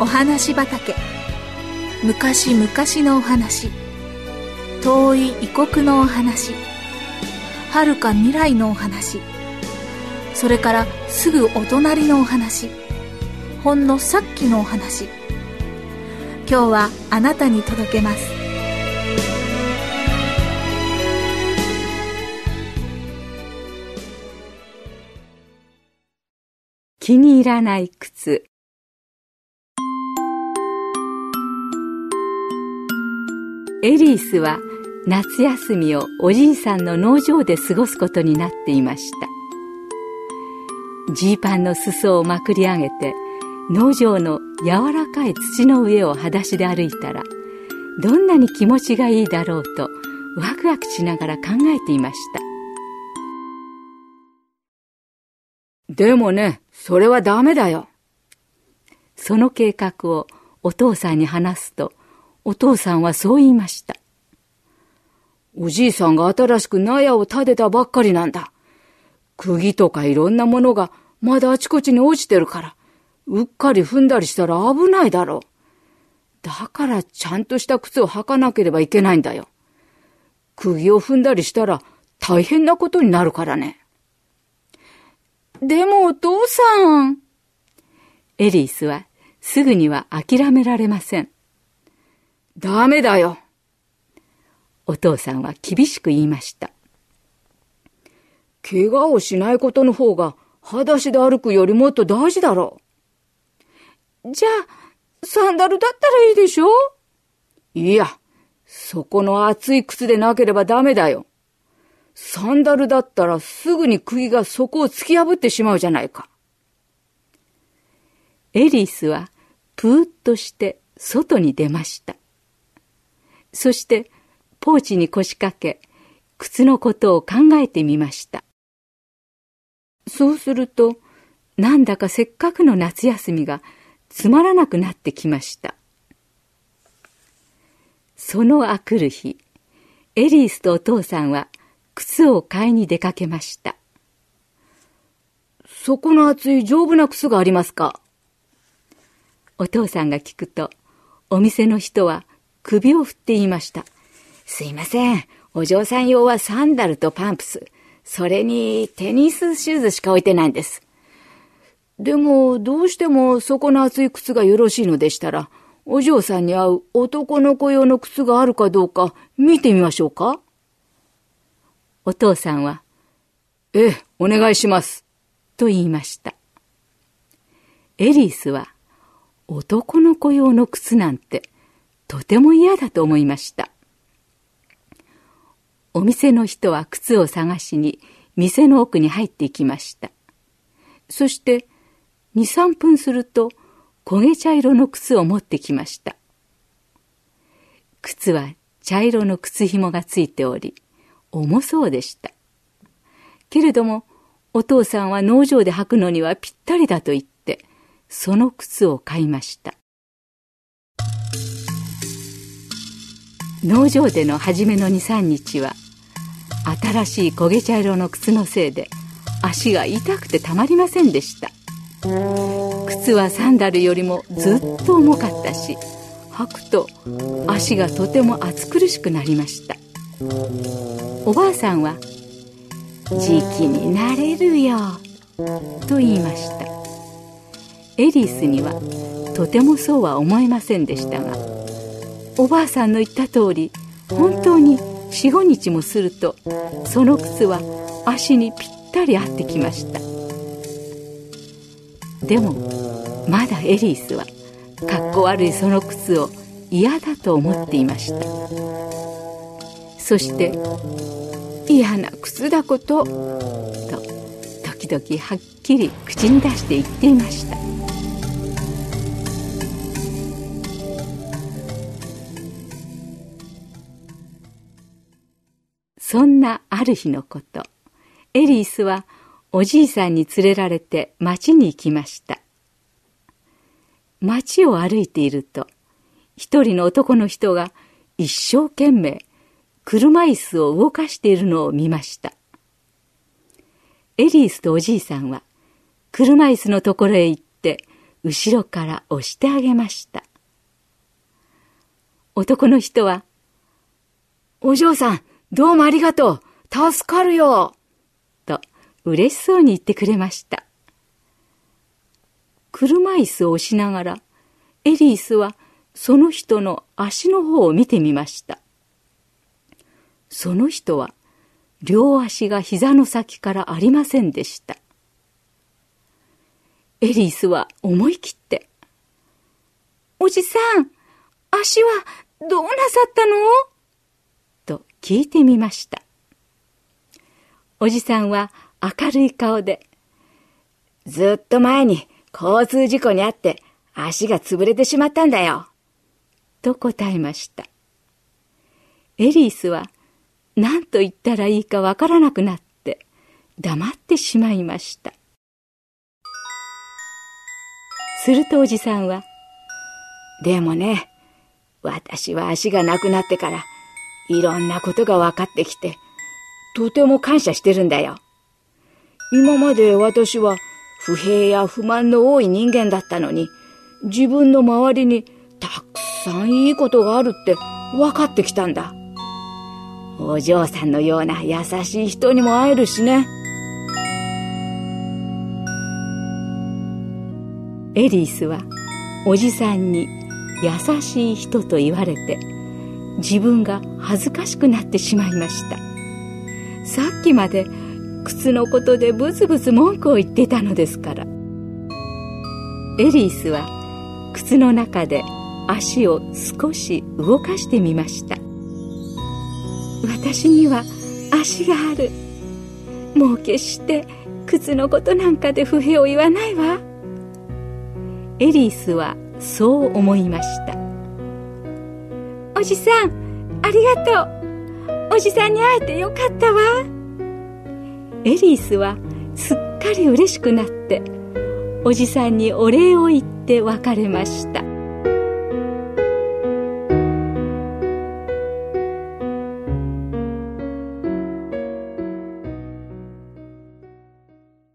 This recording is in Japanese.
お話畑。昔々のお話。遠い異国のお話。遥か未来のお話。それからすぐお隣のお話。ほんのさっきのお話。今日はあなたに届けます。気に入らない靴。エリースは夏休みをおじいさんの農場で過ごすことになっていました。ジーパンの裾をまくり上げて農場の柔らかい土の上を裸足で歩いたらどんなに気持ちがいいだろうとワクワクしながら考えていました。でもねそれはダメだよ。その計画をお父さんに話すとお父さんはそう言いましたおじいさんが新しく納屋を建てたばっかりなんだ。釘とかいろんなものがまだあちこちに落ちてるから、うっかり踏んだりしたら危ないだろう。だからちゃんとした靴を履かなければいけないんだよ。釘を踏んだりしたら大変なことになるからね。でもお父さん。エリスはすぐには諦められません。ダメだよ。お父さんは厳しく言いました。怪我をしないことの方が、裸足で歩くよりもっと大事だろう。じゃあ、サンダルだったらいいでしょ？いや、そこの厚い靴でなければダメだよ。サンダルだったらすぐに釘がそこを突き破ってしまうじゃないか。エリスはプーッとして外に出ました。そしてポーチに腰掛け、靴のことを考えてみました。そうすると、なんだかせっかくの夏休みがつまらなくなってきました。そのあくる日、エリースとお父さんは靴を買いに出かけました。そこの厚い丈夫な靴がありますか？お父さんが聞くと、お店の人は首を振って言いました。すいません。お嬢さん用はサンダルとパンプス。それにテニスシューズしか置いてないんです。でも、どうしてもそこの厚い靴がよろしいのでしたら、お嬢さんに合う男の子用の靴があるかどうか見てみましょうかお父さんは、ええ、お願いします。と言いました。エリースは、男の子用の靴なんて、とても嫌だと思いました。お店の人は靴を探しに店の奥に入っていきました。そして2、3分すると焦げ茶色の靴を持ってきました。靴は茶色の靴紐がついており、重そうでした。けれども、お父さんは農場で履くのにはぴったりだと言って、その靴を買いました。農場での初めの23日は新しい焦げ茶色の靴のせいで足が痛くてたまりませんでした。靴はサンダルよりもずっと重かったし履くと足がとても暑苦しくなりました。おばあさんは「時期になれるよ」と言いました。エリスにはとてもそうは思えませんでしたがおばあさんの言った通り本当に45日もするとその靴は足にぴったり合ってきました。でもまだエリースはかっこ悪いその靴を嫌だと思っていました。そして嫌な靴だことと時々はっきり口に出して言っていました。そんなある日のこと、エリースはおじいさんに連れられて町に行きました。町を歩いていると、一人の男の人が一生懸命車椅子を動かしているのを見ました。エリースとおじいさんは車椅子のところへ行って後ろから押してあげました。男の人は、お嬢さん、どうもありがとう。助かるよ。と、嬉しそうに言ってくれました。車椅子を押しながら、エリースはその人の足の方を見てみました。その人は、両足が膝の先からありませんでした。エリースは思い切って、おじさん、足はどうなさったの？聞いてみました。おじさんは明るい顔で、ずっと前に交通事故にあって足が潰れてしまったんだよ。と答えました。エリースは何と言ったらいいかわからなくなって黙ってしまいました。するとおじさんは、でもね、私は足がなくなってから、いろんなことが分かってきて、とても感謝してるんだよ。今まで私は不平や不満の多い人間だったのに、自分の周りにたくさんいいことがあるって分かってきたんだ。お嬢さんのような優しい人にも会えるしね。エリースはおじさんに優しい人と言われて自分が恥ずかしくなってしまいました。さっきまで靴のことでブツブツ文句を言ってたのですから。エリースは靴の中で足を少し動かしてみました。私には足がある。もう決して靴のことなんかで不平を言わないわ。エリースはそう思いました。おじさんありがとう。おじさんに会えてよかったわ。エリースはすっかり嬉しくなっておじさんにお礼を言って別れました。